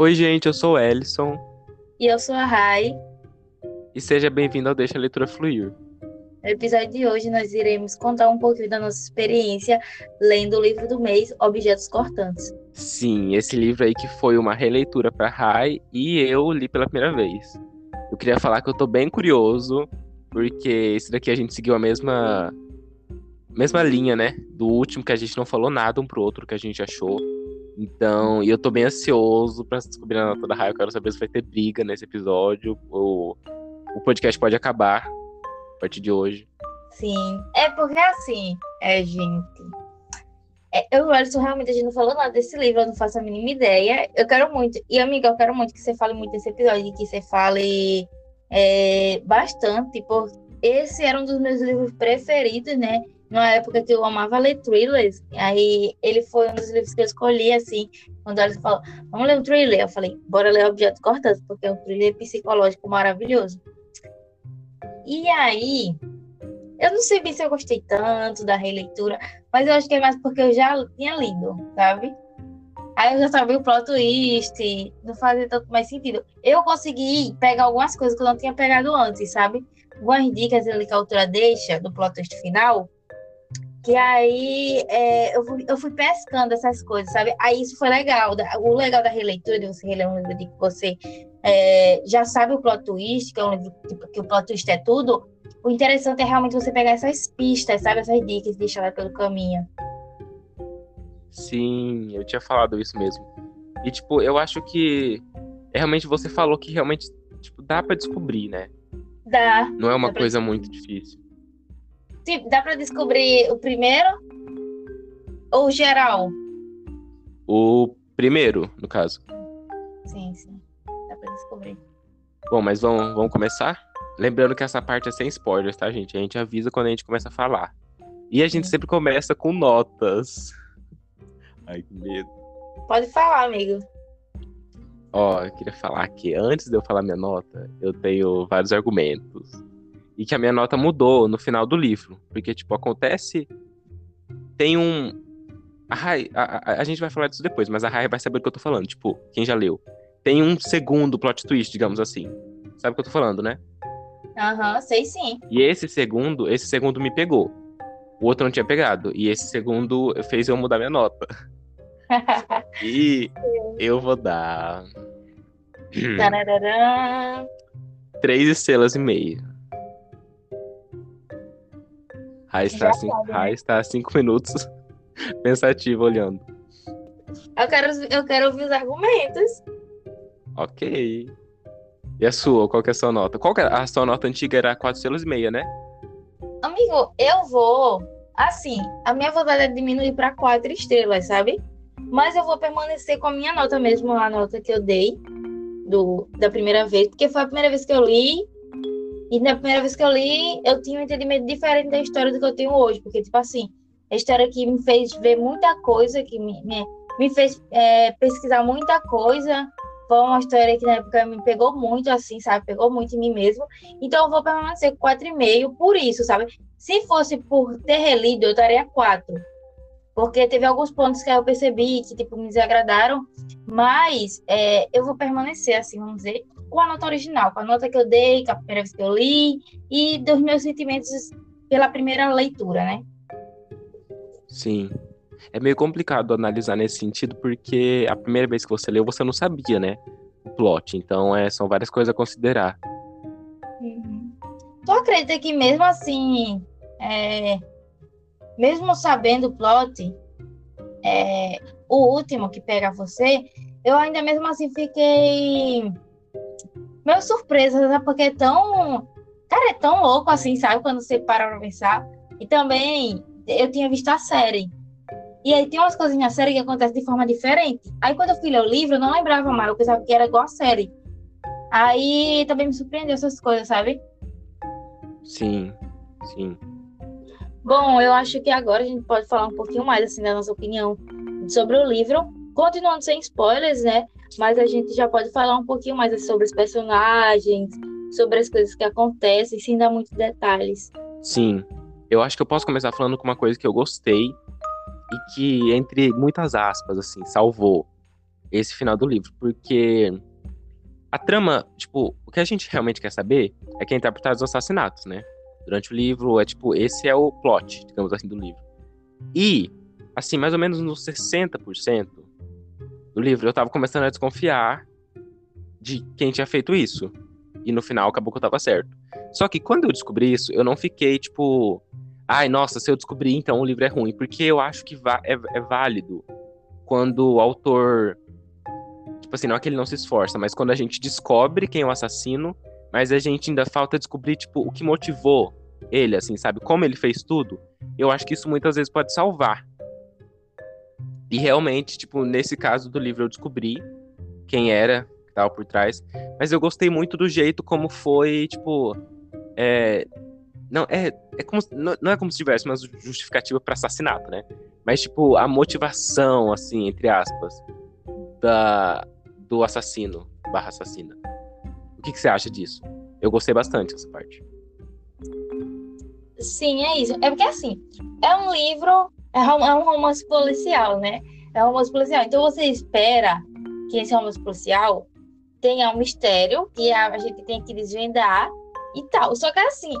Oi, gente, eu sou o Ellison. E eu sou a Rai. E seja bem-vindo ao Deixa a Leitura Fluir. No episódio de hoje, nós iremos contar um pouquinho da nossa experiência lendo o livro do mês, Objetos Cortantes. Sim, esse livro aí que foi uma releitura para Rai e eu li pela primeira vez. Eu queria falar que eu tô bem curioso, porque esse daqui a gente seguiu a mesma mesma linha, né? Do último que a gente não falou nada um pro outro que a gente achou. Então, e eu tô bem ansioso pra descobrir a nota da Raio. Eu quero saber se vai ter briga nesse episódio. Ou o podcast pode acabar a partir de hoje. Sim. É porque assim, é, gente. É, eu e o Alisson realmente a gente não falou nada desse livro, eu não faço a mínima ideia. Eu quero muito. E, amiga, eu quero muito que você fale muito desse episódio, que você fale é, bastante, porque esse era um dos meus livros preferidos, né? Numa época que eu amava ler thrillers, aí ele foi um dos livros que eu escolhi, assim, quando ela falou, vamos ler um thriller, eu falei, bora ler Objetos Cortantes, porque é um thriller psicológico maravilhoso. E aí, eu não sei bem se eu gostei tanto da releitura, mas eu acho que é mais porque eu já tinha lido, sabe? Aí eu já sabia o plot twist, não fazia tanto mais sentido. Eu consegui pegar algumas coisas que eu não tinha pegado antes, sabe? Algumas dicas ali que a autora deixa do plot twist final, que aí é, eu, fui, eu fui pescando essas coisas, sabe? Aí isso foi legal. O legal da releitura, de você reler um livro de que você é, já sabe o plot twist, que é um livro tipo, que o plot twist é tudo. O interessante é realmente você pegar essas pistas, sabe? Essas dicas e deixar lá pelo caminho. Sim, eu tinha falado isso mesmo. E, tipo, eu acho que realmente você falou que realmente tipo, dá para descobrir, né? Dá. Não é uma coisa muito difícil. Tipo, dá para descobrir o primeiro ou geral? O primeiro, no caso. Sim, sim. Dá para descobrir. Bom, mas vamos, vamos começar? Lembrando que essa parte é sem spoilers, tá, gente? A gente avisa quando a gente começa a falar. E a gente sempre começa com notas. Ai, que medo. Pode falar, amigo. Ó, eu queria falar que antes de eu falar minha nota, eu tenho vários argumentos e que a minha nota mudou no final do livro. Porque, tipo, acontece. Tem um. A, Rai, a, a, a, gente vai falar disso depois, mas a Rai vai saber do que eu tô falando. Tipo, quem já leu. Tem um segundo plot twist, digamos assim. Sabe o que eu tô falando, né? Aham, uhum, sei sim. E esse segundo, esse segundo me pegou. O outro não tinha pegado. E esse segundo fez eu mudar minha nota. e eu vou dar. Três estrelas e meia. Rai está, cinco, sabe, né? está cinco minutos pensativa olhando. Eu quero, eu quero ouvir os argumentos. Ok. E a sua? Qual que é a sua nota? Qual que era? A sua nota antiga era 4 estrelas e meia, né? Amigo, eu vou. Assim, a minha vontade é diminuir para 4 estrelas, sabe? Mas eu vou permanecer com a minha nota mesmo, a nota que eu dei do, da primeira vez, porque foi a primeira vez que eu li e na primeira vez que eu li, eu tinha um entendimento diferente da história do que eu tenho hoje, porque, tipo assim, a história que me fez ver muita coisa, que me, me, me fez é, pesquisar muita coisa, foi uma história que na época me pegou muito, assim, sabe? Pegou muito em mim mesmo. Então eu vou permanecer com 4,5 por isso, sabe? Se fosse por ter relido, eu estaria 4. Porque teve alguns pontos que eu percebi que, tipo, me desagradaram. Mas é, eu vou permanecer, assim, vamos dizer, com a nota original, com a nota que eu dei, com a primeira vez que eu li, e dos meus sentimentos pela primeira leitura, né? Sim. É meio complicado analisar nesse sentido, porque a primeira vez que você leu, você não sabia, né? O plot. Então, é, são várias coisas a considerar. Uhum. Tu acredita que mesmo assim, é, mesmo sabendo o plot, é, o último que pega você, eu ainda mesmo assim fiquei meio surpresa, né? Porque é tão. Cara, é tão louco assim, sabe? Quando você para pra pensar. E também eu tinha visto a série. E aí tem umas coisas na série que acontecem de forma diferente. Aí quando eu fui ler o livro, eu não lembrava mais, eu pensava que era igual a série. Aí também me surpreendeu essas coisas, sabe? Sim, sim. Bom, eu acho que agora a gente pode falar um pouquinho mais assim da nossa opinião sobre o livro, continuando sem spoilers, né? Mas a gente já pode falar um pouquinho mais sobre os personagens, sobre as coisas que acontecem, sem dar muitos detalhes. Sim. Eu acho que eu posso começar falando com uma coisa que eu gostei e que, entre muitas aspas, assim, salvou. esse final do livro, porque a trama, tipo, o que a gente realmente quer saber é quem tá por trás dos assassinatos, né? Durante o livro, é tipo, esse é o plot, digamos assim, do livro. E, assim, mais ou menos nos 60% do livro, eu tava começando a desconfiar de quem tinha feito isso. E no final acabou que eu tava certo. Só que quando eu descobri isso, eu não fiquei, tipo, ai, nossa, se eu descobrir, então o livro é ruim. Porque eu acho que é, é válido quando o autor. Tipo assim, não é que ele não se esforça, mas quando a gente descobre quem é o assassino, mas a gente ainda falta descobrir, tipo, o que motivou ele, assim, sabe? Como ele fez tudo. Eu acho que isso muitas vezes pode salvar. E realmente, tipo, nesse caso do livro eu descobri quem era que tava por trás. Mas eu gostei muito do jeito como foi, tipo. É, não, é, é como, não, não é como se tivesse uma justificativa para assassinato, né? Mas, tipo, a motivação, assim, entre aspas, da, do assassino barra assassina. O que, que você acha disso? Eu gostei bastante dessa parte. Sim, é isso. É porque, assim, é um livro, é é um romance policial, né? É um romance policial. Então, você espera que esse romance policial tenha um mistério que a gente tem que desvendar e tal. Só que, assim,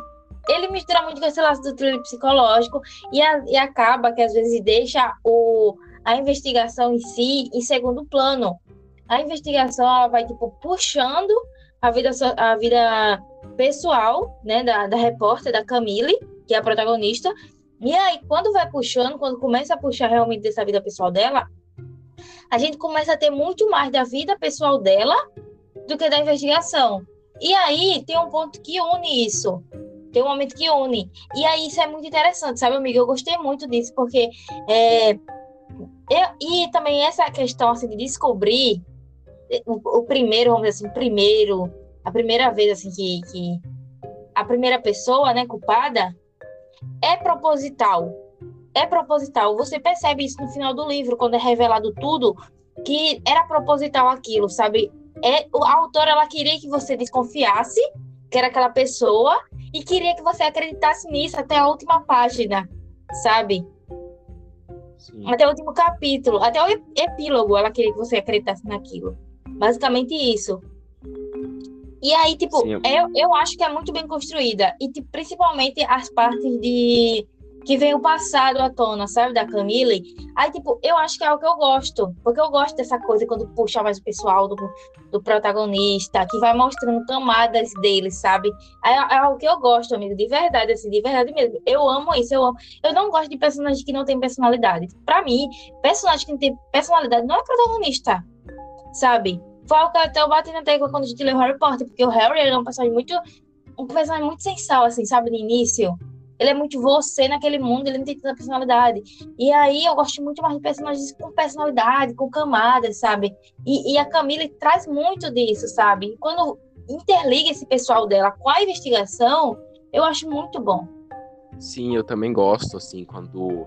ele mistura muito com esse laço do thriller psicológico e, a, e acaba que às vezes deixa o, a investigação em si em segundo plano. A investigação ela vai tipo puxando a vida a vida pessoal, né, da, da repórter da Camille, que é a protagonista. E aí quando vai puxando, quando começa a puxar realmente dessa vida pessoal dela, a gente começa a ter muito mais da vida pessoal dela do que da investigação. E aí tem um ponto que une isso, tem um momento que une. E aí isso é muito interessante, sabe, amiga? Eu gostei muito disso, porque. É, eu, e também essa questão assim, de descobrir o, o, primeiro, vamos dizer assim, primeiro, a primeira vez assim que, que a primeira pessoa, né, culpada, é proposital. É proposital. Você percebe isso no final do livro, quando é revelado tudo, que era proposital aquilo, sabe? É, a autora ela queria que você desconfiasse que era aquela pessoa e queria que você acreditasse nisso até a última página, sabe? Sim. Até o último capítulo, até o epílogo, ela queria que você acreditasse naquilo. Basicamente isso. E aí, tipo, Sim, eu... eu, eu acho que é muito bem construída. E tipo, principalmente as partes de que vem o passado à tona, sabe, da Camille. Aí, tipo, eu acho que é o que eu gosto, porque eu gosto dessa coisa quando puxa mais o pessoal do, do protagonista, que vai mostrando camadas dele, sabe? É, é o que eu gosto, amigo, de verdade, assim, de verdade mesmo. Eu amo isso, eu amo. Eu não gosto de personagens que não têm personalidade. Para mim, personagem que não tem personalidade não é protagonista, sabe? Foi até eu bati na tecla quando a gente leu Harry Potter, porque o Harry é um personagem muito um personagem muito sensal, assim, sabe, no início ele é muito você naquele mundo, ele não tem tanta personalidade. E aí eu gosto muito mais de personagens com personalidade, com camadas, sabe? E, e a Camila traz muito disso, sabe? quando interliga esse pessoal dela com a investigação, eu acho muito bom. Sim, eu também gosto, assim, quando.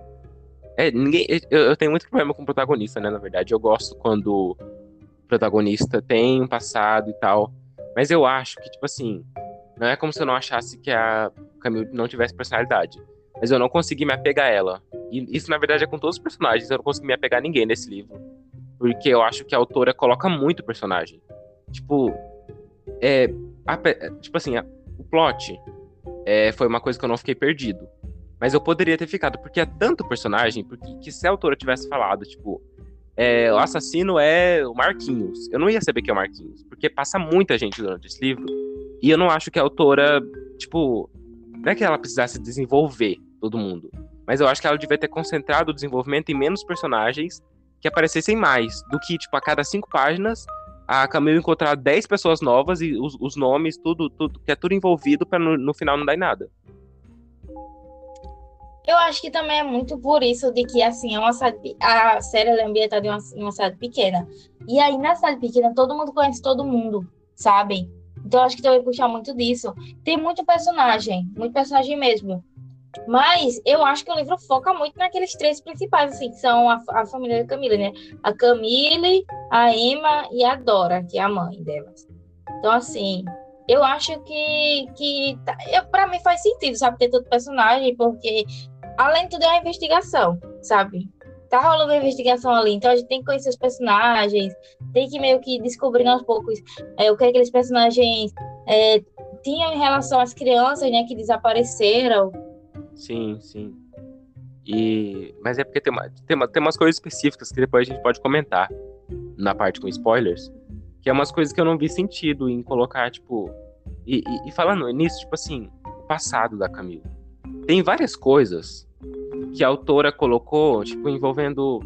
É, ninguém. Eu, eu tenho muito problema com o protagonista, né? Na verdade, eu gosto quando protagonista tem um passado e tal. Mas eu acho que, tipo assim, não é como se eu não achasse que a Camille não tivesse personalidade. Mas eu não consegui me apegar a ela. E isso, na verdade, é com todos os personagens. Eu não consegui me apegar a ninguém nesse livro. Porque eu acho que a autora coloca muito personagem. Tipo, é, a, tipo assim, a, o plot é, foi uma coisa que eu não fiquei perdido. Mas eu poderia ter ficado, porque é tanto personagem, porque que se a autora tivesse falado, tipo, é, o assassino é o Marquinhos, eu não ia saber que é o Marquinhos, porque passa muita gente durante esse livro. E eu não acho que a autora, tipo, não é que ela precisasse desenvolver todo mundo, mas eu acho que ela devia ter concentrado o desenvolvimento em menos personagens que aparecessem mais, do que, tipo, a cada cinco páginas a Camille encontrar dez pessoas novas e os, os nomes, tudo, tudo, que é tudo envolvido para no, no, final não dar em nada. Eu acho que também é muito por isso de que, assim, é uma cidade, a série é ambientada em uma, em uma cidade pequena. E aí, na cidade pequena, todo mundo conhece todo mundo, sabe? Então acho que também puxar muito disso. Tem muito personagem, muito personagem mesmo. Mas eu acho que o livro foca muito naqueles três principais, assim, que são a, a família da Camila, né? A Camille, a Emma e a Dora, que é a mãe delas. Então, assim, eu acho que, que tá, para mim faz sentido, sabe, ter todo personagem, porque além de tudo é uma investigação, sabe? tá rolando uma investigação ali, então a gente tem que conhecer os personagens, tem que meio que descobrir aos poucos é, o que aqueles personagens é, tinham em relação às crianças, né, que desapareceram. Sim, sim. E... Mas é porque tem, uma, tem, uma, tem umas coisas específicas que depois a gente pode comentar na parte com spoilers, que é umas coisas que eu não vi sentido em colocar, tipo. E, e, e falando nisso, tipo assim, o passado da Camila. Tem várias coisas que a autora colocou, tipo, envolvendo.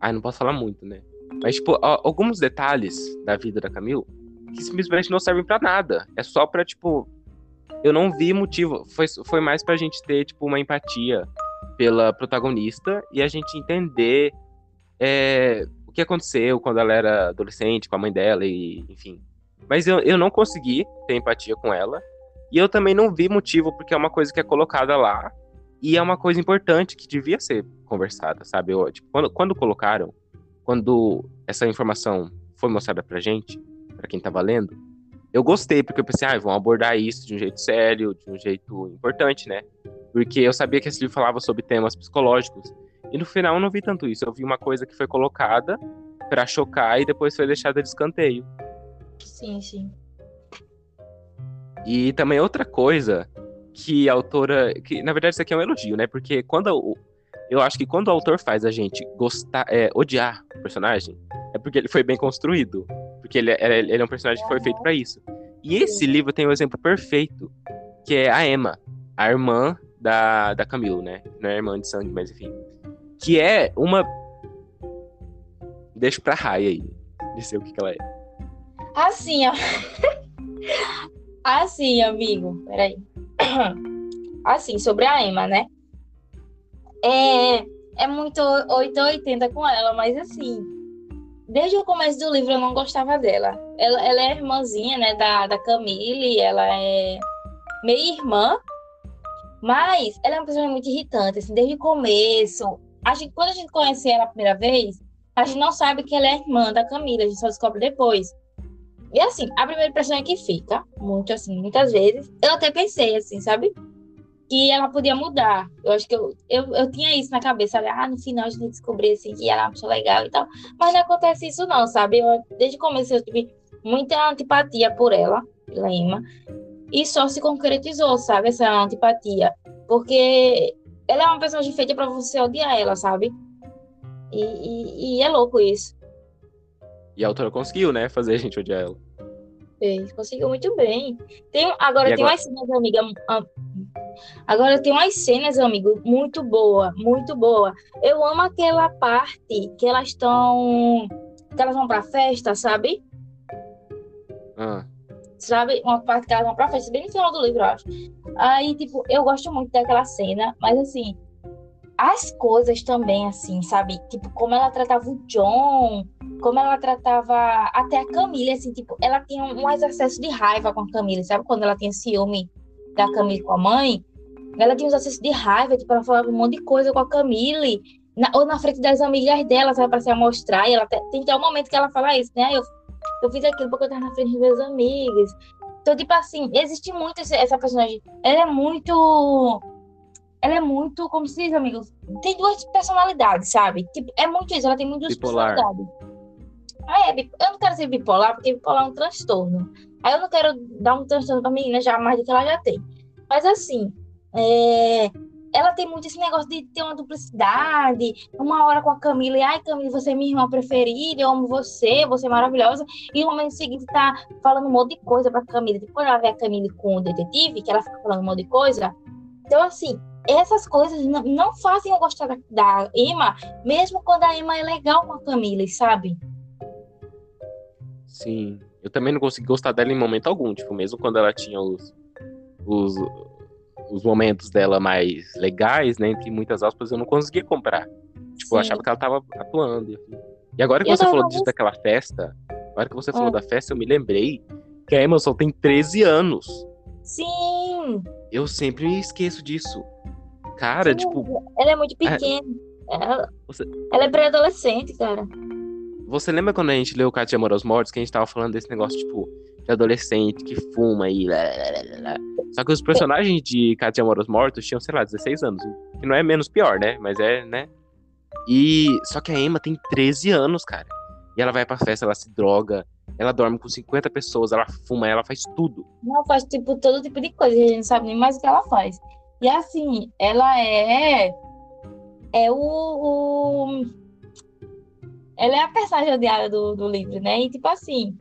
Ai, não posso falar muito, né? Mas, tipo, alguns detalhes da vida da Camila que simplesmente não servem para nada. É só pra, tipo. Eu não vi motivo. Foi, foi mais pra gente ter, tipo, uma empatia pela protagonista e a gente entender é, o que aconteceu quando ela era adolescente, com a mãe dela, e enfim. Mas eu, eu não consegui ter empatia com ela. E eu também não vi motivo, porque é uma coisa que é colocada lá. E é uma coisa importante que devia ser conversada, sabe? Eu, tipo, quando, quando colocaram, quando essa informação foi mostrada pra gente, para quem tava lendo, eu gostei, porque eu pensei, ah, vão abordar isso de um jeito sério, de um jeito importante, né? Porque eu sabia que esse livro falava sobre temas psicológicos. E no final eu não vi tanto isso. Eu vi uma coisa que foi colocada para chocar e depois foi deixada de escanteio. Sim, sim. E também outra coisa que a autora. Que, na verdade, isso aqui é um elogio, né? Porque quando. Eu, eu acho que quando o autor faz a gente gostar, é, odiar o personagem, é porque ele foi bem construído. Porque ele, é, ele é um personagem que foi feito para isso. E esse livro tem um exemplo perfeito, que é a Emma, a irmã da, da Camille, né? Não é irmã de sangue, mas enfim. Que é uma. Deixa pra Rai aí. Dizer o que, que ela é. Assim, ó. Assim, amigo. Peraí. Assim, sobre a Emma, né? É, é muito 880 com ela, mas assim, desde o começo do livro eu não gostava dela. Ela, ela é irmãzinha, né, da, da Camille, ela é meia irmã, mas ela é uma pessoa muito irritante, assim, desde o começo. A gente, quando a gente conhece ela a primeira vez, a gente não sabe que ela é irmã da Camila, a gente só descobre depois. E assim, a primeira impressão é que fica, muito assim, muitas vezes. Eu até pensei, assim, sabe? Que ela podia mudar. Eu acho que eu, eu, eu tinha isso na cabeça, sabe? Ah, no final a gente descobrir assim, que ela é legal e tal. Mas não acontece isso, não, sabe? Eu, desde o começo eu tive muita antipatia por ela, pela Emma. E só se concretizou, sabe? Essa antipatia. Porque ela é uma pessoa feita para você odiar ela, sabe? E, e, e é louco isso. E a autora conseguiu, né? Fazer a gente odiar ela. Fez, conseguiu muito bem. Tem, agora, e tem agora... umas cenas, amiga. Agora tem umas cenas, amigo, muito boa, muito boa. Eu amo aquela parte que elas estão. que elas vão pra festa, sabe? Ah. Sabe? Uma parte que elas vão pra festa, bem no final do livro, eu acho. Aí, tipo, eu gosto muito daquela cena, mas assim, as coisas também, assim, sabe? Tipo, como ela tratava o John, como ela tratava até a Camille, assim, tipo, ela tinha um, um excesso de raiva com a Camille, sabe? Quando ela tinha ciúme da Camille com a mãe, ela tinha uns acessos de raiva, tipo, ela falava um monte de coisa com a Camille, na, ou na frente das amigas dela, sabe, pra se amostrar, e ela tem, tem até um momento que ela fala isso, né? Eu, eu fiz aquilo porque eu tava na frente dos meus amigos. Então, tipo assim, existe muito esse, essa personagem. Ela é muito. Ela é muito, como se diz, amigos? Tem duas personalidades, sabe? Tipo, é muito isso, ela tem muitas personalidades. Ah, é, eu não quero ser bipolar, porque bipolar é um transtorno. Aí eu não quero dar um transtorno pra menina já mais do que ela já tem. Mas assim, é, ela tem muito esse negócio de ter uma duplicidade. Uma hora com a Camila, e ai, Camila, você é minha irmã preferida, eu amo você, você é maravilhosa. E no momento seguinte tá falando um monte de coisa pra Camila. Depois tipo, ela vê a Camila com o detetive, que ela fica falando um monte de coisa. Então, assim, essas coisas não, fazem eu gostar da Emma, mesmo quando a Emma é legal com a Camila, sabe? Sim. Eu também não consegui gostar dela em momento algum. Tipo, mesmo quando ela tinha os, os, os momentos dela mais legais, né? Entre muitas aspas, eu não conseguia comprar. Tipo, Sim. eu achava que ela tava atuando. E agora que eu você falou disso daquela festa, agora que você falou ah. da festa, eu me lembrei que a só tem 13 anos. Sim! Eu sempre me esqueço disso. Cara, Sim, tipo. Ela é muito pequena. É... Ela... Você... ela é pré-adolescente, cara. Você lembra quando a gente leu Cat de Amor aos Mortos, que a gente tava falando desse negócio, tipo, de adolescente que fuma e. Só que os personagens de Cat de Amor aos Mortos tinham, sei lá, 16 anos. Que não é menos pior, né? Mas é, né? E só que a Emma tem 13 anos, cara. E ela vai pra festa, ela se droga, ela dorme com 50 pessoas, ela fuma, ela faz tudo. Ela faz tipo todo tipo de coisa, a gente não sabe nem mais o que ela faz. E assim, ela é é o, o... ela é a personagem odiada do, do livro, né? E tipo assim,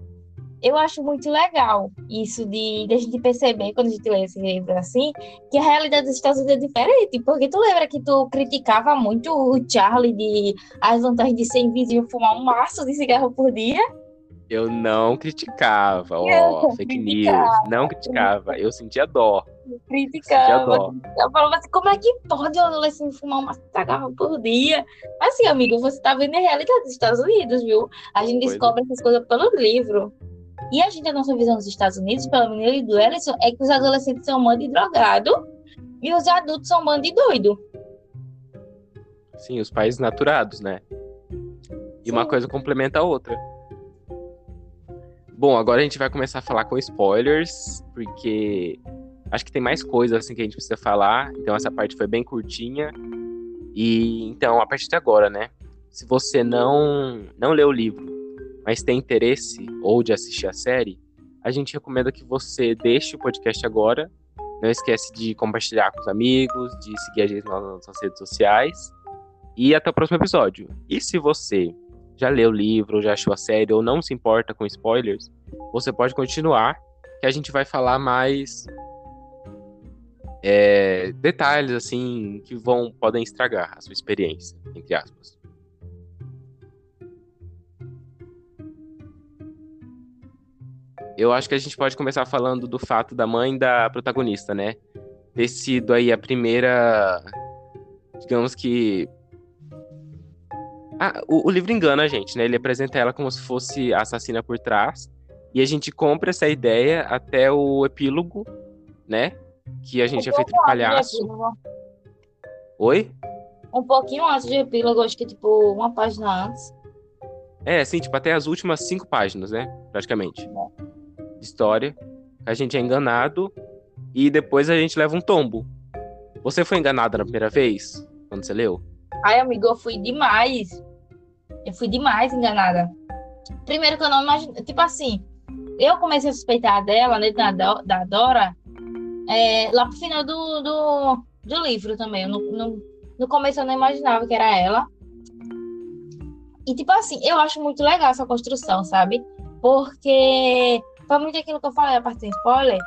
eu acho muito legal isso de, de a gente perceber, quando a gente lê esse livro assim, que a realidade dos Estados Unidos é diferente. Porque tu lembra que tu criticava muito o Charlie de as vantagens de ser invisível fumar um maço de cigarro por dia? Eu não criticava, ó, oh, fake news. Não criticava, eu sentia dó. Criticava. Eu falava assim, como é que pode o adolescente fumar uma cigarro por dia? Mas assim, amigo, você tá vendo a realidade dos Estados Unidos, viu? A gente pois descobre é. essas coisas pelo livro. E a gente, a nossa visão dos Estados Unidos, pelo menos do Ellison, é que os adolescentes são um bando de drogado e os adultos são um bando de doido. Sim, os países naturados, né? E Sim. uma coisa complementa a outra. Bom, agora a gente vai começar a falar com spoilers, porque acho que tem mais coisas assim que a gente precisa falar. Então essa parte foi bem curtinha. E então, a partir de agora, né? Se você não não leu o livro mas tem interesse ou de assistir a série, a gente recomenda que você deixe o podcast agora. Não esquece de compartilhar com os amigos, de seguir a gente nas nossas redes sociais. E até o próximo episódio. E se você já leu o livro, já achou a série, ou não se importa com spoilers, você pode continuar, que a gente vai falar mais é, detalhes assim que vão podem estragar a sua experiência, entre aspas. eu acho que a gente pode começar falando do fato da mãe da protagonista, né? Ter sido aí a primeira. Digamos que. Ah, o, o, livro engana a gente, né? Ele apresenta ela como se fosse a assassina por trás. E a gente compra essa ideia até o epílogo, né? Que a gente é feito de palhaço. Oi? Um pouquinho antes do epílogo, acho que tipo uma página antes. É, assim, tipo, até as últimas cinco páginas, né? Praticamente. É história, a gente é enganado e depois a gente leva um tombo. Você foi enganada na primeira vez, quando você leu? Ai, amigo, eu fui demais. Eu fui demais enganada. Primeiro que eu não imagino, tipo assim, eu comecei a suspeitar dela, né, da, da Dora, é, lá pro final do, do, do livro também. No, no, começo eu não imaginava que era ela. E, tipo assim, eu acho muito legal essa construção, sabe? Porque foi muito aquilo que eu falei, a parte sem spoiler,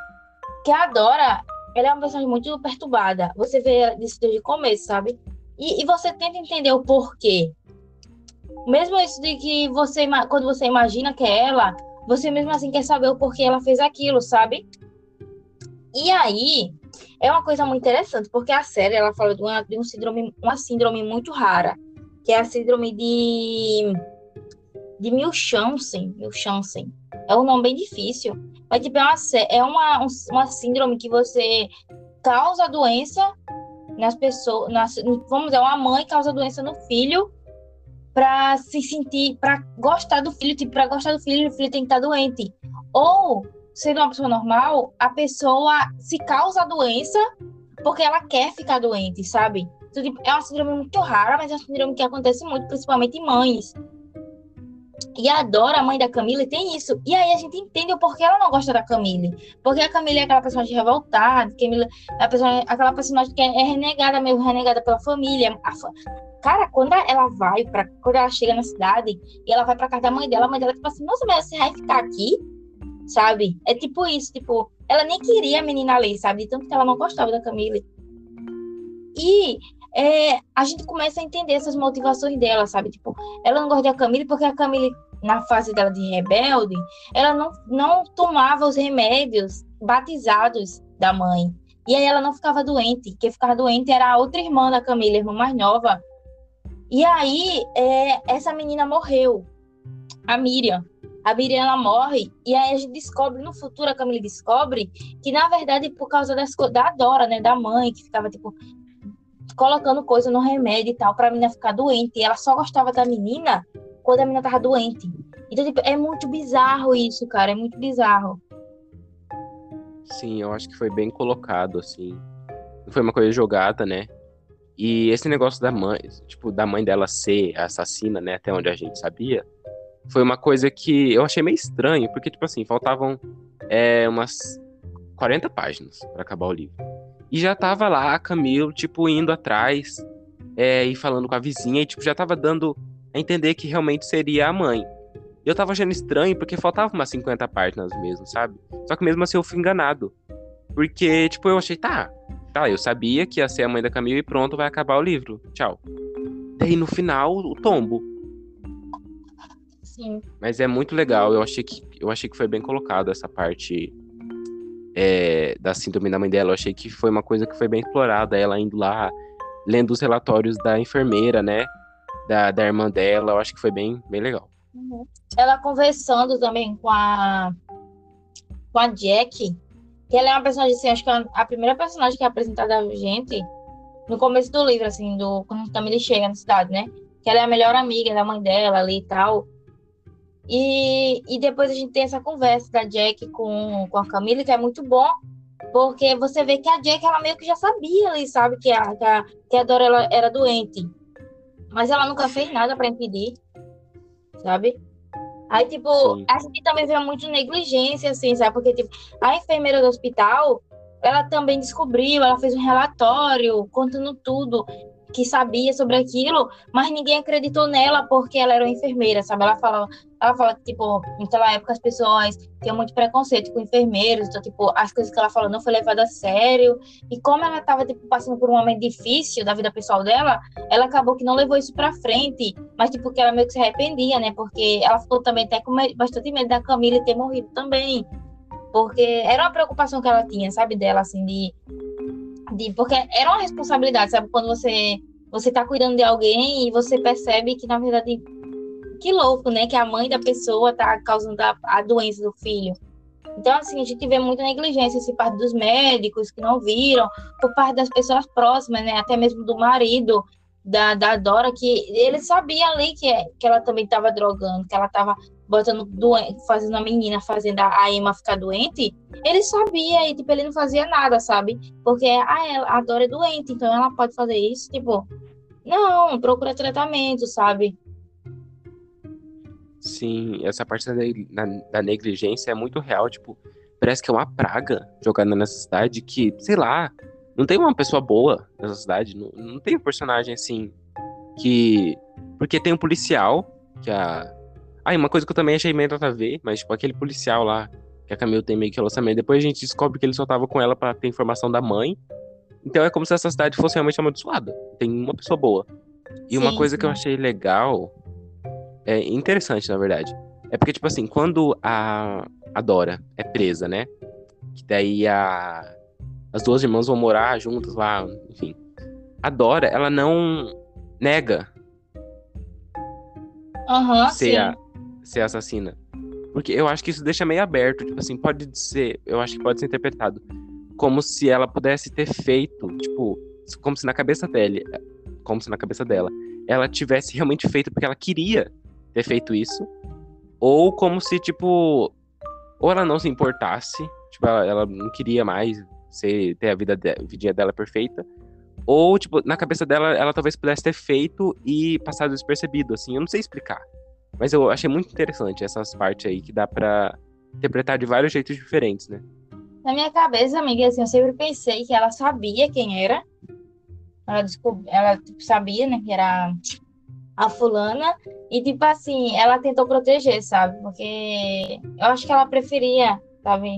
que a Dora, ela é uma pessoa muito perturbada. Você vê isso desde o começo, sabe? E, e, você tenta entender o porquê. Mesmo isso de que você, quando você imagina que é ela, você mesmo assim quer saber o porquê ela fez aquilo, sabe? E aí, é uma coisa muito interessante, porque a série, ela fala de uma, de um síndrome, uma síndrome muito rara, que é a síndrome de de Milchansen, Milchansen. É um nome bem difícil, mas tipo, é, uma, é uma, uma síndrome que você causa a doença nas pessoas, nas, vamos dizer, uma mãe causa doença no filho para se sentir, para gostar do filho, tipo, para gostar do filho, o filho tem que estar doente. Ou, sendo uma pessoa normal, a pessoa se causa a doença porque ela quer ficar doente, sabe? Então, tipo, é uma síndrome muito rara, mas é uma síndrome que acontece muito, principalmente em mães. E a Dora, a mãe da Camille, tem isso. E aí a gente entende o porquê ela não gosta da Camille. Porque a Camille é aquela personagem revoltada, Camille é aquela personagem que é renegada, meio renegada pela família. Fa... Cara, quando ela vai para quando ela chega na cidade e ela vai pra casa da mãe dela, a mãe dela tipo assim, nossa, mas você vai ficar aqui? Sabe? É tipo isso, tipo, ela nem queria a menina ali, sabe? Tanto que ela não gostava da Camille. E é, a gente começa a entender essas motivações dela, sabe? Tipo, ela não gosta da Camille porque a Camille, na fase dela de rebelde, ela não, não tomava os remédios batizados da mãe. E aí ela não ficava doente. Quem ficava doente era a outra irmã da Camille, a irmã mais nova. E aí, é, essa menina morreu, a Miriam. A Miriam ela morre, e aí a gente descobre, no futuro, a Camille descobre que, na verdade, por causa das, da Dora, né, da mãe, que ficava, tipo, colocando coisa no remédio e tal, pra menina ficar doente. E ela só gostava da menina quando a menina tava doente. Então, tipo, é muito bizarro isso, cara. É muito bizarro. Sim, eu acho que foi bem colocado, assim. Foi uma coisa jogada, né? E esse negócio da mãe, tipo, da mãe dela ser assassina, né, até onde a gente sabia, foi uma coisa que eu achei meio estranho, porque, tipo assim, faltavam é, umas 40 páginas para acabar o livro. E já tava lá a Camilo, tipo, indo atrás é, e falando com a vizinha, e, tipo, já tava dando a entender que realmente seria a mãe. Eu tava achando estranho porque faltava umas 50 páginas mesmo, sabe? Só que mesmo assim eu fui enganado. Porque, tipo, eu achei, tá, tá, eu sabia que ia ser a mãe da Camila e pronto, vai acabar o livro. Tchau. Daí no final, o tombo. Sim. Mas é muito legal. Eu achei que, eu achei que foi bem colocado essa parte é, da síndrome da mãe dela. Eu achei que foi uma coisa que foi bem explorada. Ela indo lá, lendo os relatórios da enfermeira, né? Da, da irmã dela. Eu acho que foi bem, bem legal. Uhum. Ela conversando também com a, com a Jack que ela é uma personagem, assim, acho que é a primeira personagem que é apresentada a gente no começo do livro, assim, do, quando também ele chega na cidade, né? Que ela é a melhor amiga da mãe dela ali e tal. E, e depois a gente tem essa conversa da Jack com, com a Camila, que é muito bom, porque você vê que a Jack, ela meio que já sabia ali, sabe, que a, que a, que a Dora ela era doente. Mas ela nunca fez nada para impedir, sabe? Aí, tipo, Sim. a gente também vê muito negligência, assim, sabe? Porque, tipo, a enfermeira do hospital, ela também descobriu, ela fez um relatório contando tudo que sabia sobre aquilo, mas ninguém acreditou nela porque ela era uma enfermeira, sabe? Ela fala, ela fala que, tipo, naquela época as pessoas tinham muito preconceito com enfermeiros, então, tipo, as coisas que ela falou não foi levada a sério. E como ela estava tipo, passando por um momento difícil da vida pessoal dela, ela acabou que não levou isso pra frente, mas, tipo, que ela meio que se arrependia, né? Porque ela ficou também até com bastante medo da Camila ter morrido também. Porque era uma preocupação que ela tinha, sabe, dela, assim, de de porque era uma responsabilidade, sabe? Quando você você tá cuidando de alguém e você percebe que na verdade que louco, né? Que a mãe da pessoa tá causando a, a doença do filho. Então, assim, a gente vê muita negligência, assim, parte dos médicos que não viram, por parte das pessoas próximas, né? Até mesmo do marido da, da Dora, que ele sabia ali que, que ela também estava drogando, que ela estava botando doente, fazendo a menina, fazendo a Emma ficar doente, ele sabia e, tipo, ele não fazia nada, sabe? Porque ah, ela, a Dora é doente, então ela pode fazer isso, tipo, não, procura tratamento, sabe? Sim, essa parte da, da negligência é muito real, tipo, parece que é uma praga jogada nessa cidade que, sei lá, não tem uma pessoa boa nessa cidade, não, não tem um personagem assim que. Porque tem um policial, que a ah, e uma coisa que eu também achei meio nada a ver, mas tipo, aquele policial lá, que a Camila tem meio que relacionamento, depois a gente descobre que ele só tava com ela para ter informação da mãe. Então é como se essa cidade fosse realmente amaldiçoada. Tem uma pessoa boa. E sim, uma coisa que eu achei legal, é interessante, na verdade, é porque, tipo assim, quando a, a Dora é presa, né? Que daí a, as duas irmãs vão morar juntas lá, enfim. A Dora, ela não nega uhum, ser sim. a, ser assassina. Porque eu acho que isso deixa meio aberto. Tipo assim, pode ser. Eu acho que pode ser interpretado como se ela pudesse ter feito, tipo, como se na cabeça dela, como se na cabeça dela, ela tivesse realmente feito porque ela queria ter feito isso, ou como se tipo, ou ela não se importasse, tipo, ela, ela não queria mais ser, ter a vida de, dela perfeita, ou tipo, na cabeça dela, ela talvez pudesse ter feito e passado despercebido, assim, eu não sei explicar. Mas eu achei muito interessante essas partes aí que dá para interpretar de vários jeitos diferentes, né? Na minha cabeça, amiga, assim, eu sempre pensei que ela sabia quem era. Ela, descob... ela tipo, sabia, né, que era a fulana. E, tipo assim, ela tentou proteger, sabe? Porque eu acho que ela preferia, sabe?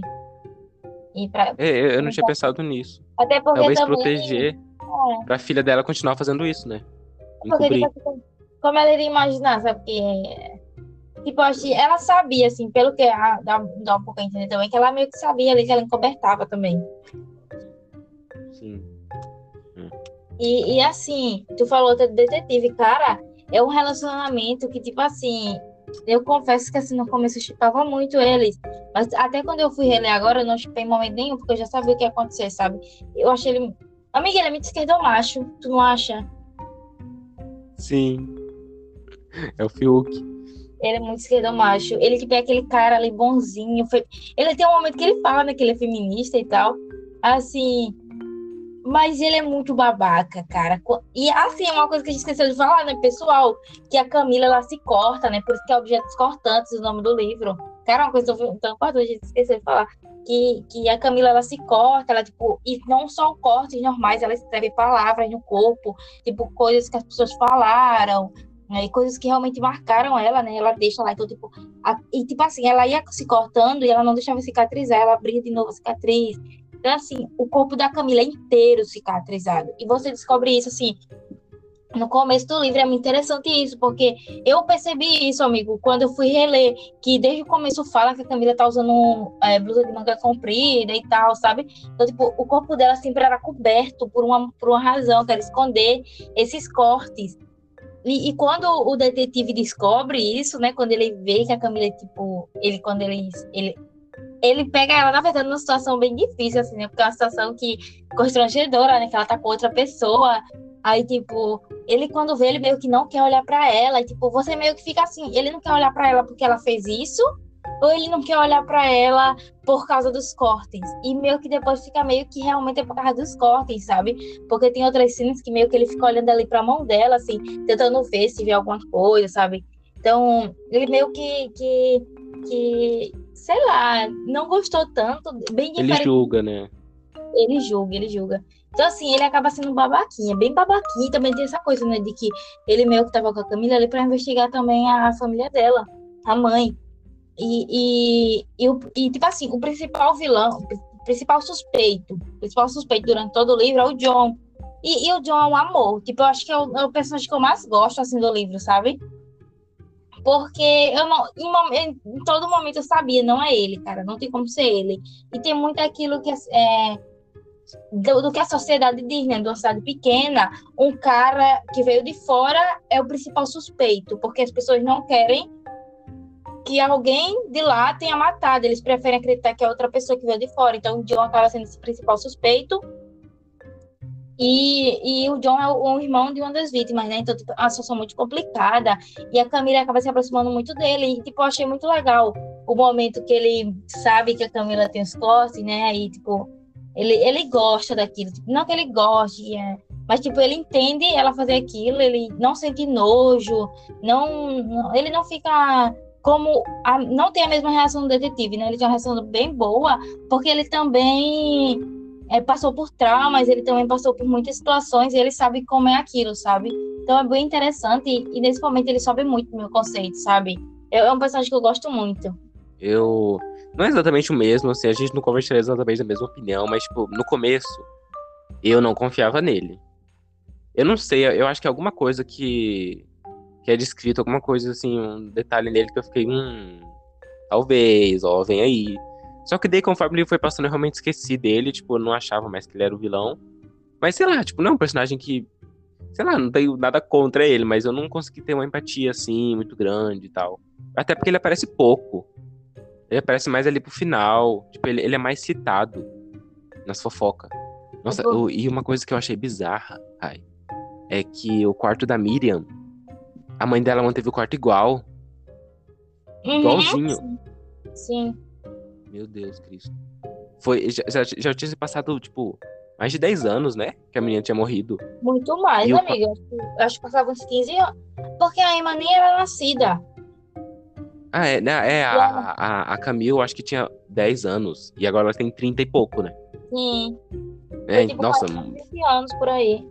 Pra... É, eu não tinha pensado nisso. Até porque Talvez também... proteger é. pra filha dela continuar fazendo isso, né? Porque, tipo, assim, como ela iria imaginar, sabe? Porque, tipo, acho que ela sabia, assim, pelo que a, dá, dá um pouco a entender também, que ela meio que sabia ali que ela encobertava também. Sim. Hum. E, e assim, tu falou de detetive, cara, é um relacionamento que, tipo assim, eu confesso que assim, no começo eu chipava muito eles. Mas até quando eu fui reler agora, eu não chipei em momento nenhum, porque eu já sabia o que ia acontecer, sabe? Eu achei ele. Amiga, ele é muito esquerdomacho, tu não acha? Sim. É o Fiuk. Ele é muito esquerdo macho. Ele tipo, é aquele cara ali bonzinho. Foi... Ele tem um momento que ele fala né, que ele é feminista e tal. Assim. Mas ele é muito babaca, cara. E assim, uma coisa que a gente esqueceu de falar, né, pessoal? Que a Camila, ela se corta, né? Por isso que é Objetos Cortantes o nome do livro. Cara, uma coisa tão importante, a gente esqueceu de falar. Que, que a Camila, ela se corta, ela, tipo... E não só cortes normais, ela escreve palavras no corpo. Tipo, coisas que as pessoas falaram. Né, e coisas que realmente marcaram ela, né? Ela deixa lá, então, tipo... A, e, tipo assim, ela ia se cortando e ela não deixava cicatrizar. Ela abria de novo a cicatriz então, assim, o corpo da Camila é inteiro cicatrizado. E você descobre isso, assim, no começo do livro. É muito interessante isso, porque eu percebi isso, amigo, quando eu fui reler, que desde o começo fala que a Camila tá usando é, blusa de manga comprida e tal, sabe? Então, tipo, o corpo dela sempre era coberto por uma, por uma razão, que era esconder esses cortes. E, e, quando o detetive descobre isso, né? Quando ele vê que a Camila, tipo, ele, quando ele, ele ele pega ela, na verdade, numa situação bem difícil, assim, né? Porque é uma situação que constrangedora, né? Que ela tá com outra pessoa. Aí, tipo, ele quando vê, ele meio que não quer olhar para ela. E, tipo, você meio que fica assim, ele não quer olhar para ela porque ela fez isso, ou ele não quer olhar para ela por causa dos cortes. E meio que depois fica meio que realmente é por causa dos cortes, sabe? Porque tem outras cenas que meio que ele fica olhando ali pra mão dela, assim, tentando ver se vê alguma coisa, sabe? Então, ele meio que, que, que sei lá, não gostou tanto, bem diferente. Ele julga, né? Ele julga, ele julga. Então, assim, ele acaba sendo babaquinha, bem babaquinha. Também tem essa coisa, né, de que ele meio que tava com a Camila ali pra investigar também a família dela, a mãe. E, e, e, e tipo assim, o principal vilão, o principal suspeito, o principal suspeito durante todo o livro é o John. E, e o John é um amor. Tipo, eu acho que é o, é o personagem que eu mais gosto, assim, do livro, sabe? Porque eu não, em, em, todo momento eu sabia, não é ele, cara, não tem como ser ele. E tem muito aquilo que é, do, do, que a sociedade diz, né? De uma cidade pequena, um cara que veio de fora é o principal suspeito, porque as pessoas não querem que alguém de lá tenha matado, eles preferem acreditar que é outra pessoa que veio de fora. Então, o John acaba sendo esse principal suspeito e, e o John é o, o, irmão de uma das vítimas, né? Então, tipo, é uma situação muito complicada. E a Camila acaba se aproximando muito dele. E, tipo, eu achei muito legal o momento que ele sabe que a Camila tem os cortes, né? E, tipo, ele, ele gosta daquilo. Tipo, não que ele goste, é, mas, tipo, ele entende ela fazer aquilo, ele não sente nojo, não, não ele não fica como a, não tem a mesma reação do detetive, né? Ele tem uma reação bem boa, porque ele também é, passou por traumas, ele também passou por muitas situações e ele sabe como é aquilo, sabe? Então é bem interessante e, e nesse momento ele sobe muito meu conceito, sabe? É, é um personagem que eu gosto muito. Eu. Não é exatamente o mesmo, assim, a gente não conversaria exatamente da mesma opinião, mas, tipo, no começo, eu não confiava nele. Eu não sei, eu acho que é alguma coisa que. que é descrito, alguma coisa, assim, um detalhe nele que eu fiquei, hum. Talvez, ó, vem aí. Só que daí, conforme ele foi passando, eu realmente esqueci dele, tipo, eu não achava mais que ele era o vilão. Mas sei lá, tipo, não é um personagem que. Sei lá, não tenho nada contra ele, mas eu não consegui ter uma empatia assim, muito grande e tal. Até porque ele aparece pouco. Ele aparece mais ali pro final. Tipo, ele, ele é mais citado nas fofocas. Nossa, o, e uma coisa que eu achei bizarra, ai, é que o quarto da Miriam, a mãe dela manteve o quarto igual. Uhum. Igualzinho. Sim. Sim. Meu Deus, Cristo. Foi, já, já, já tinha se passado, tipo, mais de 10 anos, né? Que a menina tinha morrido. Muito mais, e amiga. Acho que passava uns 15 anos. Porque a Emma nem era nascida. Ah, é, né? É, a, a, a Camille, acho que tinha 10 anos. E agora ela tem 30 e pouco, né? Sim. É, tipo, nossa. 20 anos por aí.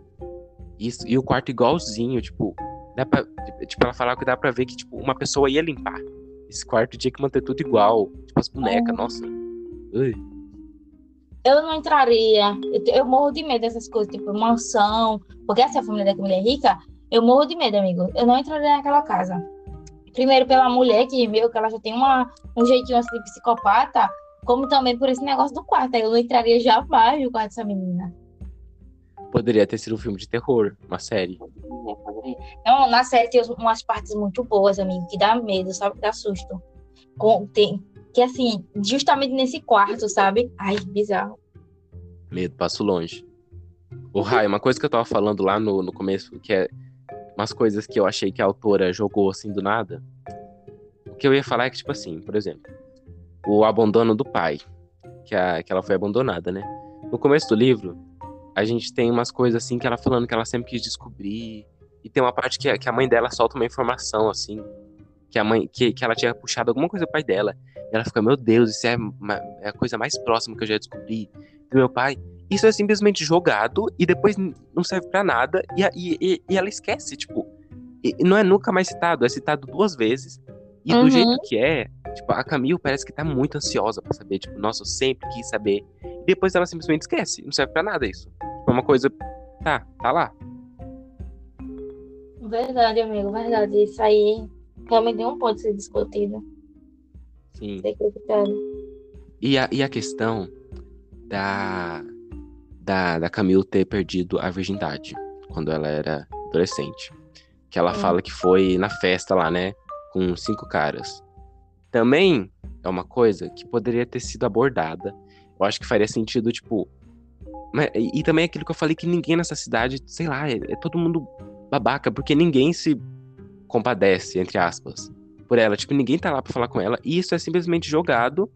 Isso, e o quarto igualzinho, tipo, dá pra, tipo, ela falava que dá pra ver que, tipo, uma pessoa ia limpar. Esse quarto tinha que manter tudo igual. As bonecas, nossa. Ui. Eu não entraria. Eu, eu, morro de medo dessas coisas, tipo mansão. Porque essa família da família é rica, eu morro de medo, amigo. Eu não entraria naquela casa. Primeiro pela mulher, que meio que ela já tem uma, um jeitinho assim de psicopata, como também por esse negócio do quarto. Eu não entraria jamais no quarto dessa menina. Poderia ter sido um filme de terror, uma série. Não, na série tem umas partes muito boas, amigo, que dá medo, sabe? Que dá susto. Com, tem, que assim, justamente nesse quarto, sabe? Ai, bizarro. Medo, passo longe. O Rai, uma coisa que eu tava falando lá no, no começo, que é umas coisas que eu achei que a autora jogou assim do nada. O que eu ia falar é que, tipo assim, por exemplo, o abandono do pai, que, a, que ela foi abandonada, né? No começo do livro, a gente tem umas coisas assim que ela falando que ela sempre quis descobrir. E tem uma parte que, que a mãe dela solta uma informação, assim, que a mãe que, que ela tinha puxado alguma coisa do pai dela. E ela fica, meu Deus, isso é, uma, é a coisa mais próxima que eu já descobri do meu pai. Isso é simplesmente jogado e depois não serve para nada e, e, e, ela esquece, tipo, não é nunca mais citado, é citado duas vezes. E uhum. do jeito que é, tipo, a Camille parece que tá muito ansiosa para saber, tipo, nossa, eu sempre quis saber. E depois ela simplesmente esquece, não serve para nada isso. Tipo, é uma coisa, tá, tá lá. Verdade, amigo, verdade. Isso aí realmente não pode ser discutido. Sim. E a, e a questão da, da, da Camille ter perdido a virgindade quando ela era adolescente. Que ela fala que foi na festa lá, né? Com cinco caras. Também é uma coisa que poderia ter sido abordada. Eu acho que faria sentido, tipo. E, e também aquilo que eu falei que ninguém nessa cidade, sei lá, é, é todo mundo babaca, porque ninguém se compadece, entre aspas, por ela. Tipo, ninguém tá lá pra falar com ela. E isso é simplesmente jogado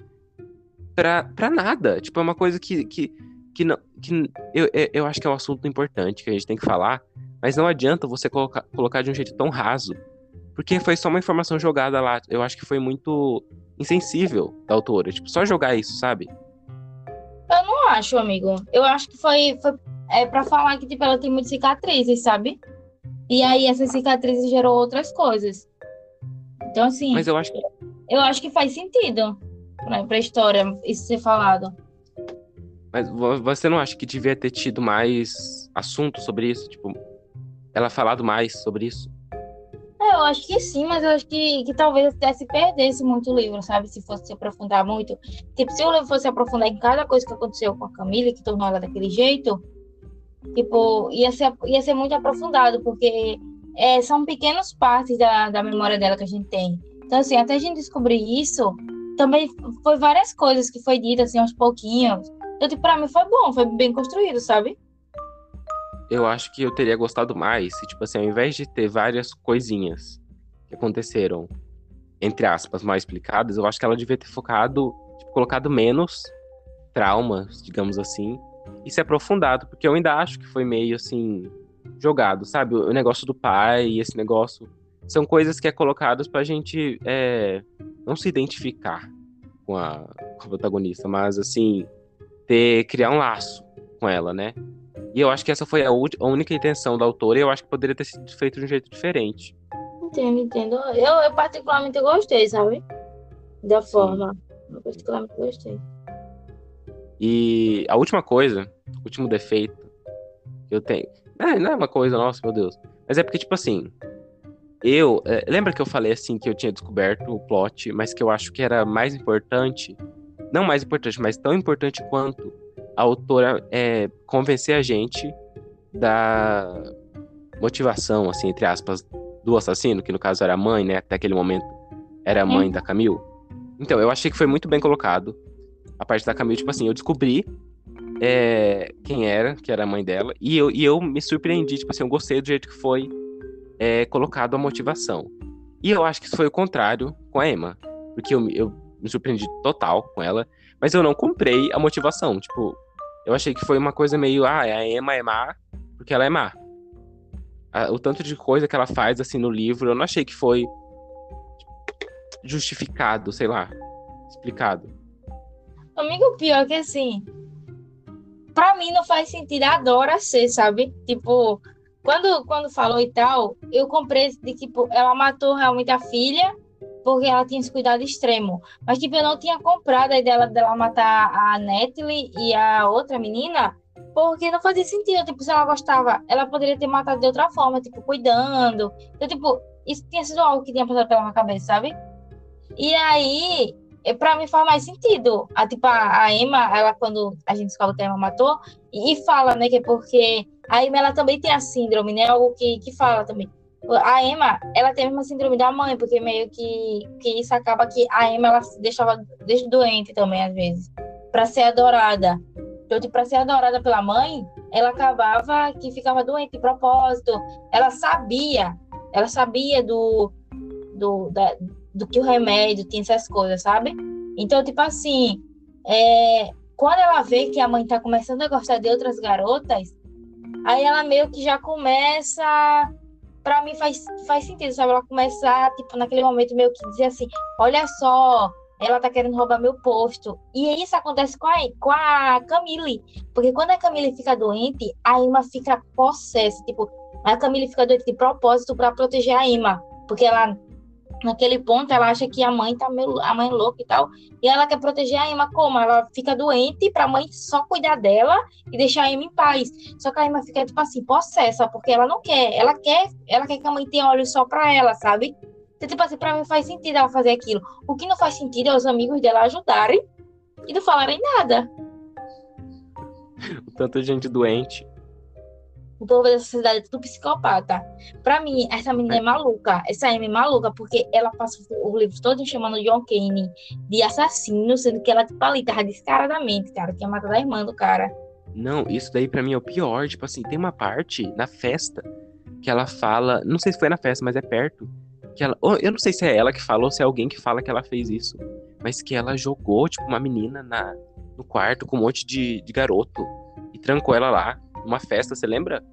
pra, pra nada. Tipo, é uma coisa que, que, que, não, que eu, eu acho que é um assunto importante que a gente tem que falar. Mas não adianta você colocar, colocar de um jeito tão raso. Porque foi só uma informação jogada lá. Eu acho que foi muito insensível da autora. Tipo, só jogar isso, sabe? Eu não acho, amigo. Eu acho que foi, foi é para falar que tipo, ela tem muitas cicatrizes, sabe? E aí essas cicatrizes gerou outras coisas. Então, assim. Mas eu acho que. Eu acho que faz sentido né, pra história isso ser falado. Mas você não acha que devia ter tido mais assunto sobre isso? Tipo, ela falado mais sobre isso? É, eu acho que sim, mas eu acho que, que talvez até se perdesse muito o livro, sabe? Se fosse se aprofundar muito. Tipo, se o livro fosse aprofundar em cada coisa que aconteceu com a Camila, que tornou ela daquele jeito, Tipo, ia ser, ia ser muito aprofundado, porque é, são pequenas partes da, da memória dela que a gente tem. Então, assim, até a gente descobrir isso, também foi várias coisas que foi dita, assim, aos pouquinhos. Então, tipo, pra mim foi bom, foi bem construído, sabe? Eu acho que eu teria gostado mais se, tipo assim, ao invés de ter várias coisinhas que aconteceram, entre aspas, mal explicadas, eu acho que ela devia ter focado, tipo, colocado menos traumas, digamos assim, e se aprofundado, porque eu ainda acho que foi meio assim jogado, sabe? O negócio do pai e esse negócio são coisas que é colocadas pra gente é, não se identificar com a, com a protagonista, mas assim ter criar um laço com ela, né? E eu acho que essa foi a, a única intenção da autora e eu acho que poderia ter sido feito de um jeito diferente. Entendo, entendo. Eu, eu particularmente gostei, sabe? Da forma. Eu particularmente gostei. E a última coisa, o último defeito que eu tenho. É, não é uma coisa, nossa, meu Deus. Mas é porque, tipo assim. Eu. É, lembra que eu falei assim que eu tinha descoberto o plot, mas que eu acho que era mais importante. Não mais importante, mas tão importante quanto a autora é, convencer a gente da motivação, assim, entre aspas, do assassino, que no caso era a mãe, né? Até aquele momento era a mãe da Camille. Então, eu achei que foi muito bem colocado a parte da Camille, tipo assim, eu descobri é, quem era, que era a mãe dela, e eu, e eu me surpreendi, tipo assim, eu gostei do jeito que foi é, colocado a motivação. E eu acho que isso foi o contrário com a Emma, porque eu, eu me surpreendi total com ela, mas eu não comprei a motivação, tipo, eu achei que foi uma coisa meio, ah, a Emma é má porque ela é má. o tanto de coisa que ela faz, assim, no livro, eu não achei que foi justificado, sei lá, explicado. Amigo, pior que assim, pra mim não faz sentido, adora ser, sabe? Tipo, quando, quando falou e tal, eu comprei de tipo, ela matou realmente a filha porque ela tinha esse cuidado extremo. Mas, tipo, eu não tinha comprado a ideia dela matar a Natalie e a outra menina porque não fazia sentido. Tipo, se ela gostava, ela poderia ter matado de outra forma, tipo, cuidando. Então, tipo, isso tinha sido algo que tinha passado pela minha cabeça, sabe? E aí, para mim faz mais sentido. A, tipo, a, a, Emma, ela quando a gente descobre que a Emma matou, e, e, fala, né, que é porque a Emma ela também tem a síndrome, né? Algo que, que fala também. A Emma, ela tem a mesma síndrome da mãe, porque meio que, que isso acaba que a Emma ela se deixava deixa doente também, às vezes, para ser adorada. Então, tipo, para ser adorada pela mãe, ela acabava que ficava doente de propósito. Ela sabia, ela sabia do, do, da, do que o remédio, tinha essas coisas, sabe? Então, tipo assim, é, quando ela vê que a mãe tá começando a gostar de outras garotas, Aí ela meio que já começa. Pra mim faz, faz sentido, sabe? Ela começar, tipo, naquele momento meio que dizer assim: olha só, ela tá querendo roubar meu posto. E isso acontece com a, com a Camille. Porque quando a Camille fica doente, a Emma fica possessa. Tipo, a Camille fica doente de propósito para proteger a Emma. Porque ela naquele ponto ela acha que a mãe tá meio, a mãe é louca e tal, e ela quer proteger a Emma como? Ela fica doente para a mãe só cuidar dela e deixar a Emma em paz. Só que a Emma fica tipo assim, possessa, porque ela não quer, ela quer, ela quer que a mãe tenha olhos só para ela, sabe? Então, tipo assim, para mim faz sentido ela fazer aquilo. O que não faz sentido é os amigos dela ajudarem e não falarem nada. Tanta gente doente o povo dessa cidade é tudo psicopata. Pra mim, essa menina é, é maluca. Essa Amy é maluca, porque ela passa o livro todo chamando John Kane de assassino, sendo que ela, tipo, ali, tava descaradamente, cara, que ia matar a irmã do cara. Não, isso daí pra mim é o pior. Tipo assim, tem uma parte na festa que ela fala. Não sei se foi na festa, mas é perto. Que ela, eu não sei se é ela que falou ou se é alguém que fala que ela fez isso. Mas que ela jogou, tipo, uma menina na, no quarto com um monte de, de garoto e trancou ela lá numa festa, você lembra?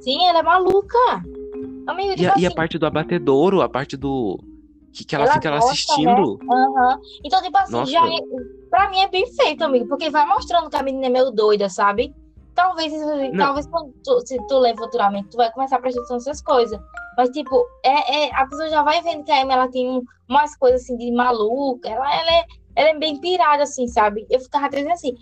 Sim, ela é maluca. Amigo, e, a, assim, e a parte do abatedouro, a parte do. Que, que ela, ela fica lá assistindo. Né? Uhum. Então, tipo assim, Nossa. já é, pra mim é bem feito, amigo, porque vai mostrando que a menina é meio doida, sabe? Talvez, talvez tu, se tu ler futuramente, tu vai começar a prestar atenção nessas coisas. Mas, tipo, é, é, a pessoa já vai vendo que a Emma ela tem umas coisas assim de maluca. Ela, ela, é, ela é bem pirada, assim, sabe? Eu ficava dizendo assim,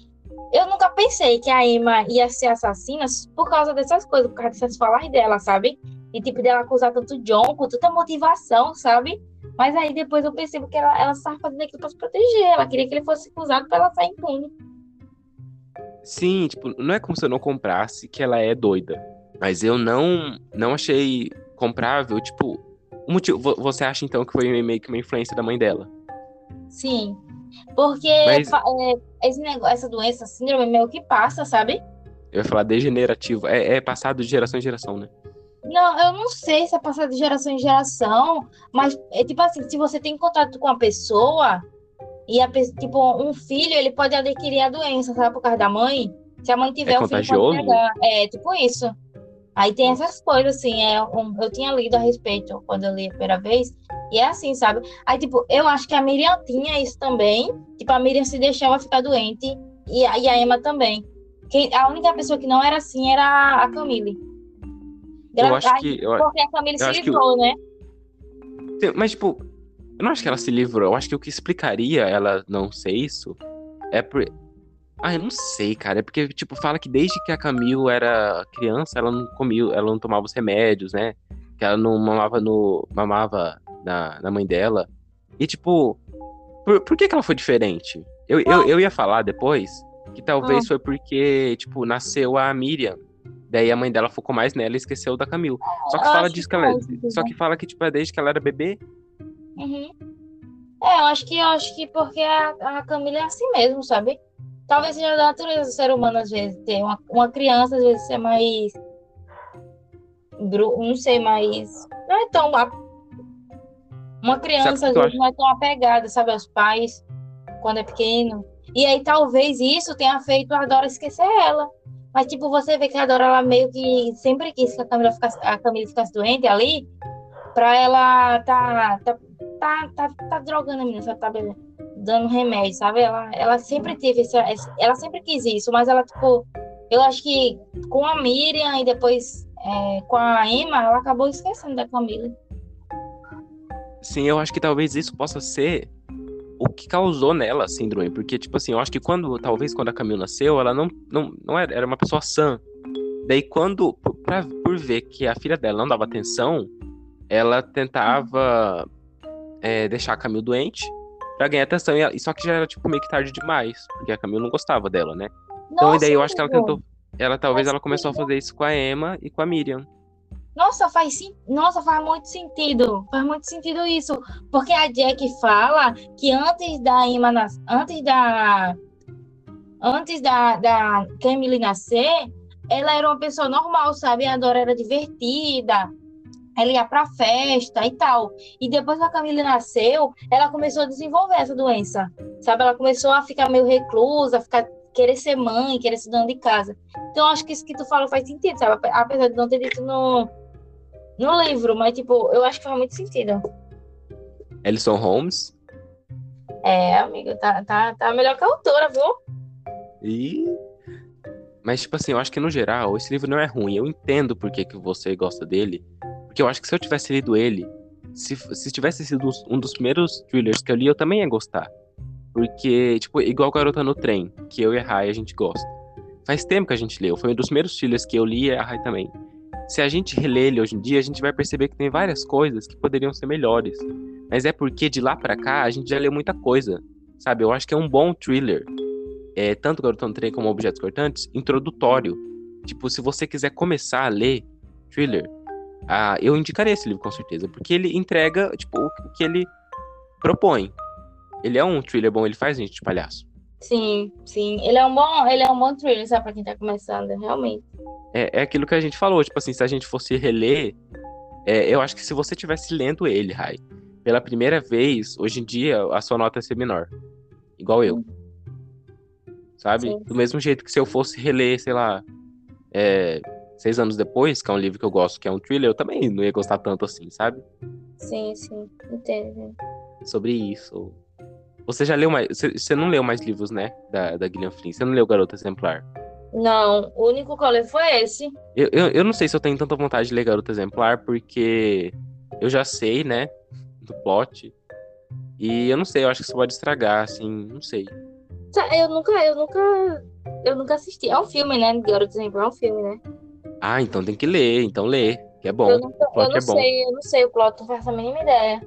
eu nunca pensei que a Emma ia ser assassina por causa dessas coisas, por causa dessas falas dela, sabe? E tipo, dela acusar tanto John com tanta motivação, sabe? Mas aí depois eu percebo que ela, ela estava fazendo aquilo para se proteger. Ela queria que ele fosse acusado para ela sair impune. Sim, tipo, não é como se eu não comprasse que ela é doida. Mas eu não não achei comprável, tipo, o motivo. Você acha então que foi meio que uma influência da mãe dela? Sim. Porque Mas... é, esse negócio, essa doença, síndrome, meio que passa, sabe? Eu ia falar degenerativo. É, é passado de geração em geração, né? Não, eu não sei se é passado de geração em geração, mas é tipo assim, se você tem contato com a pessoa e a tipo um filho, ele pode adquirir a doença, sabe, por causa da mãe. Se a mãe tiver, é o filho pode pegar. É, tipo isso. Aí tem essas coisas, assim, é, um, eu tinha lido a respeito quando eu li a primeira vez, e é assim, sabe? Aí, tipo, eu acho que a Miriam tinha isso também, tipo, a Miriam se deixava ficar doente, e a, e a Emma também. Quem, a única pessoa que não era assim era a Camille. Eu acho que... Eu, porque a Camille se livrou, né? Mas, tipo, eu não acho que ela se livrou, eu acho que o que explicaria ela não ser isso é por, ah, eu não sei, cara. É porque, tipo, fala que desde que a Camille era criança, ela não comia, ela não tomava os remédios, né? Que ela não mamava no. mamava na, na mãe dela. E, tipo, por, por que, que ela foi diferente? Eu, eu, eu ia falar depois que talvez ah. foi porque, tipo, nasceu a Miriam. Daí a mãe dela focou mais nela e esqueceu da Camille. Só que eu fala disso que ela. É, só que fala que, tipo, é desde que ela era bebê. Uhum. É, eu acho que eu acho que porque a, a Camila é assim mesmo, sabe? Talvez seja da natureza do ser humano, às vezes, ter uma, uma criança, às vezes, ser mais. Não sei, mais. Não é tão. Uma criança, às vezes, não é tão apegada, sabe, aos pais, quando é pequeno. E aí, talvez isso tenha feito a Dora esquecer ela. Mas, tipo, você vê que a Dora, ela meio que sempre quis que a Camila ficasse, a Camila ficasse doente ali, pra ela tá, tá, tá, tá, tá drogando a menina, sabe? Tá dando remédio, sabe? Ela, ela sempre teve essa, ela sempre quis isso, mas ela, tipo, eu acho que com a Miriam e depois é, com a Emma, ela acabou esquecendo da Camila. Sim, eu acho que talvez isso possa ser o que causou nela a síndrome, porque, tipo assim, eu acho que quando, talvez quando a Camila nasceu, ela não, não, não era, era uma pessoa sã. Daí, quando, pra, por ver que a filha dela não dava atenção, ela tentava é, deixar a Camila doente pra ganhar atenção. E, só que já era, tipo, meio que tarde demais, porque a Camila não gostava dela, né? Então, Nossa, e daí eu acho que ela tentou. Ela talvez ela começou a fazer isso com a Emma e com a Miriam. Nossa, faz sim. Nossa, faz muito sentido. Faz muito sentido isso. Porque a Jack fala que antes da Emma nas... antes da. Antes da, da Camille nascer, ela era uma pessoa normal, sabe? A Dora era divertida, ela ia para festa e tal. E depois que a Camila nasceu, ela começou a desenvolver essa doença. Sabe? Ela começou a ficar meio reclusa, ficar querer ser mãe, querer ser dona de casa. Então, acho que isso que tu falou faz sentido, sabe? Apesar de não ter dito no, no livro, mas, tipo, eu acho que faz muito sentido. Alison Holmes. É, amigo, tá, tá, tá melhor que a autora, viu? E... Mas, tipo assim, eu acho que no geral, esse livro não é ruim. Eu entendo por que, que você gosta dele. Porque eu acho que se eu tivesse lido ele, se, se tivesse sido um dos primeiros thrillers que eu li, eu também ia gostar. Porque, tipo, igual Garota no Trem, que eu e a Rai a gente gosta. Faz tempo que a gente leu. Foi um dos primeiros thrillers que eu li e a Rai também. Se a gente relê ele hoje em dia, a gente vai perceber que tem várias coisas que poderiam ser melhores. Mas é porque de lá para cá a gente já leu muita coisa. Sabe? Eu acho que é um bom thriller. É, tanto Garota no Trem como Objetos Cortantes, introdutório. Tipo, se você quiser começar a ler thriller, ah, eu indicaria esse livro com certeza. Porque ele entrega, tipo, o que ele propõe. Ele é um thriller bom, ele faz gente de palhaço. Sim, sim. Ele é um bom, ele é um bom thriller, sabe, pra quem tá começando, realmente. É, é aquilo que a gente falou, tipo assim, se a gente fosse reler, é, eu acho que se você tivesse lendo ele, Rai, pela primeira vez, hoje em dia, a sua nota ia ser menor. Igual eu. Sabe? Sim. Do mesmo jeito que se eu fosse reler, sei lá, é, seis anos depois, que é um livro que eu gosto, que é um thriller, eu também não ia gostar tanto assim, sabe? Sim, sim, entendo. Sobre isso. Você já leu mais. Você, não leu mais livros, né? Da, da Gillian Flynn. Você não leu Garota Exemplar? Não, o único que eu li foi esse. Eu, eu, eu não sei se eu tenho tanta vontade de ler Garota Exemplar, porque eu já sei, né? Do plot. E eu não sei, eu acho que isso pode estragar, assim, não sei. Eu nunca, eu nunca. Eu nunca assisti. É um filme, né? Garota Exemplar é um filme, né? Ah, então tem que ler, então lê, que é bom. Eu, nunca, eu não é sei, eu não sei o plot, não faço a mínima ideia.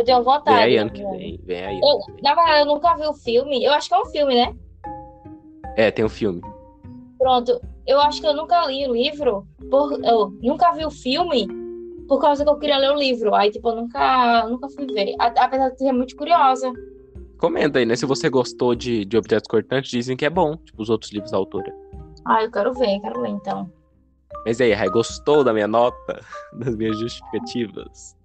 Eu tenho vontade. Vem aí ano que vem. Vem aí. Eu, na verdade, eu nunca vi o filme. Eu acho que é um filme, né? É, tem um filme. Pronto. Eu acho que eu nunca li o livro. Por, eu nunca vi o filme por causa que eu queria ler o livro. Aí, tipo, eu nunca, nunca fui ver. Apesar de ser muito curiosa. Comenta aí, né? Se você gostou de, de Objetos Cortantes, dizem que é bom. Tipo, os outros livros da autora. Ah, eu quero ver, quero ler então. Mas aí, Rai, gostou da minha nota? Das minhas justificativas?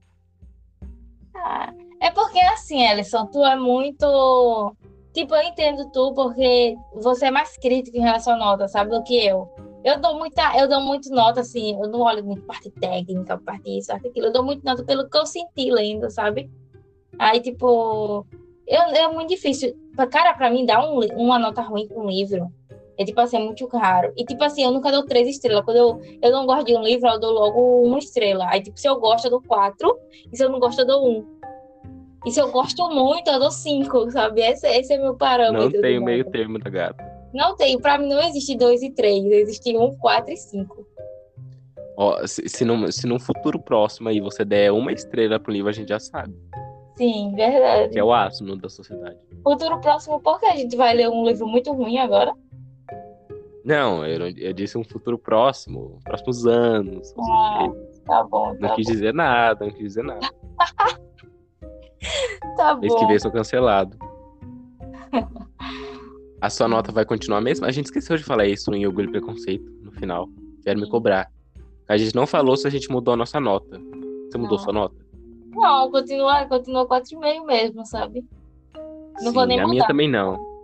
É porque assim, Ellison, tu é muito. Tipo, eu entendo tu porque você é mais crítico em relação à nota, sabe, do que eu. Eu dou muita, eu dou muito nota, assim, eu não olho muito parte técnica, parte isso, parte aquilo. Eu dou muito nota pelo que eu senti lendo, sabe? Aí, tipo, eu, é muito difícil. Cara, pra mim, dar um, uma nota ruim pra um livro é, tipo assim, é muito raro. E, tipo assim, eu nunca dou três estrelas. Quando eu, eu não gosto de um livro, eu dou logo uma estrela. Aí, tipo, se eu gosto, eu dou quatro. E se eu não gosto, eu dou um. E se eu gosto muito, eu dou cinco, sabe? Esse, esse é meu parâmetro. Não tem meio termo da gata. Não tem. Pra mim não existe dois e três. Existe um, quatro e cinco. Ó, se, se, num, se num futuro próximo aí você der uma estrela pro livro, a gente já sabe. Sim, verdade. Que é o asno da sociedade. Futuro próximo, porque a gente vai ler um livro muito ruim agora? Não, eu, eu disse um futuro próximo, próximos anos. Ah, tá bom. Tá não quis dizer nada, não quis dizer nada. tá Mês bom. que vem sou cancelado. A sua nota vai continuar a mesma? A gente esqueceu de falar isso em Orgulho e Preconceito no final. Quero me cobrar. A gente não falou se a gente mudou a nossa nota. Você mudou não. sua nota? Não, continua, continua 4,5 mesmo, sabe? Não Sim, vou nem a mudar. minha também não.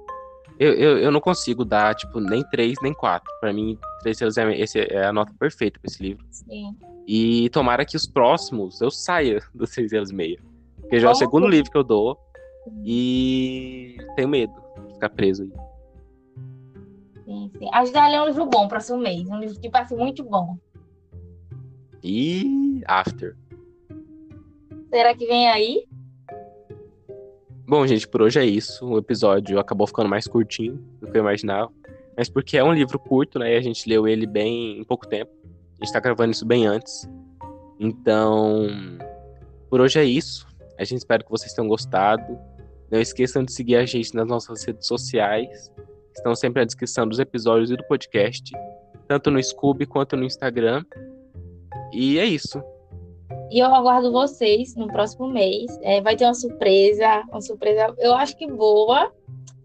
Eu, eu, eu não consigo dar, tipo, nem três, nem quatro. Pra mim, três estrelas é, esse é a nota perfeita pra esse livro. Sim. E tomara que os próximos eu saia dos seis estrelas e meia. Porque já é o segundo livro que eu dou. E tenho medo de ficar preso aí. Sim, sim. A gente vai ler um livro bom próximo mês. Um livro que ser muito bom. E After. Será que vem aí? Bom, gente, por hoje é isso. O episódio acabou ficando mais curtinho do que eu imaginava. Mas porque é um livro curto, né? E a gente leu ele bem em pouco tempo. A gente tá gravando isso bem antes. Então, por hoje é isso. A gente espera que vocês tenham gostado. Não esqueçam de seguir a gente nas nossas redes sociais. Estão sempre na descrição dos episódios e do podcast. Tanto no Scooby quanto no Instagram. E é isso. E eu aguardo vocês no próximo mês. É, vai ter uma surpresa, uma surpresa, eu acho que boa.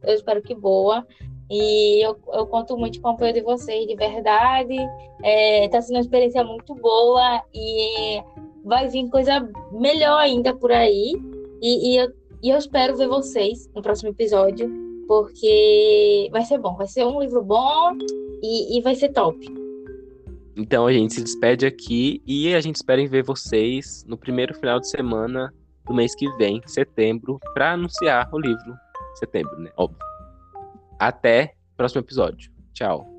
Eu espero que boa. E eu, eu conto muito com o apoio de vocês, de verdade. Está é, tá sendo uma experiência muito boa e vai vir coisa melhor ainda por aí. E, e, eu, e eu espero ver vocês no próximo episódio. porque vai ser bom, vai ser um livro bom e, e vai ser top. Então a gente se despede aqui e a gente espera em ver vocês no primeiro final de semana do mês que vem, setembro, para anunciar o livro. Setembro, né? Óbvio. Até o próximo episódio. Tchau.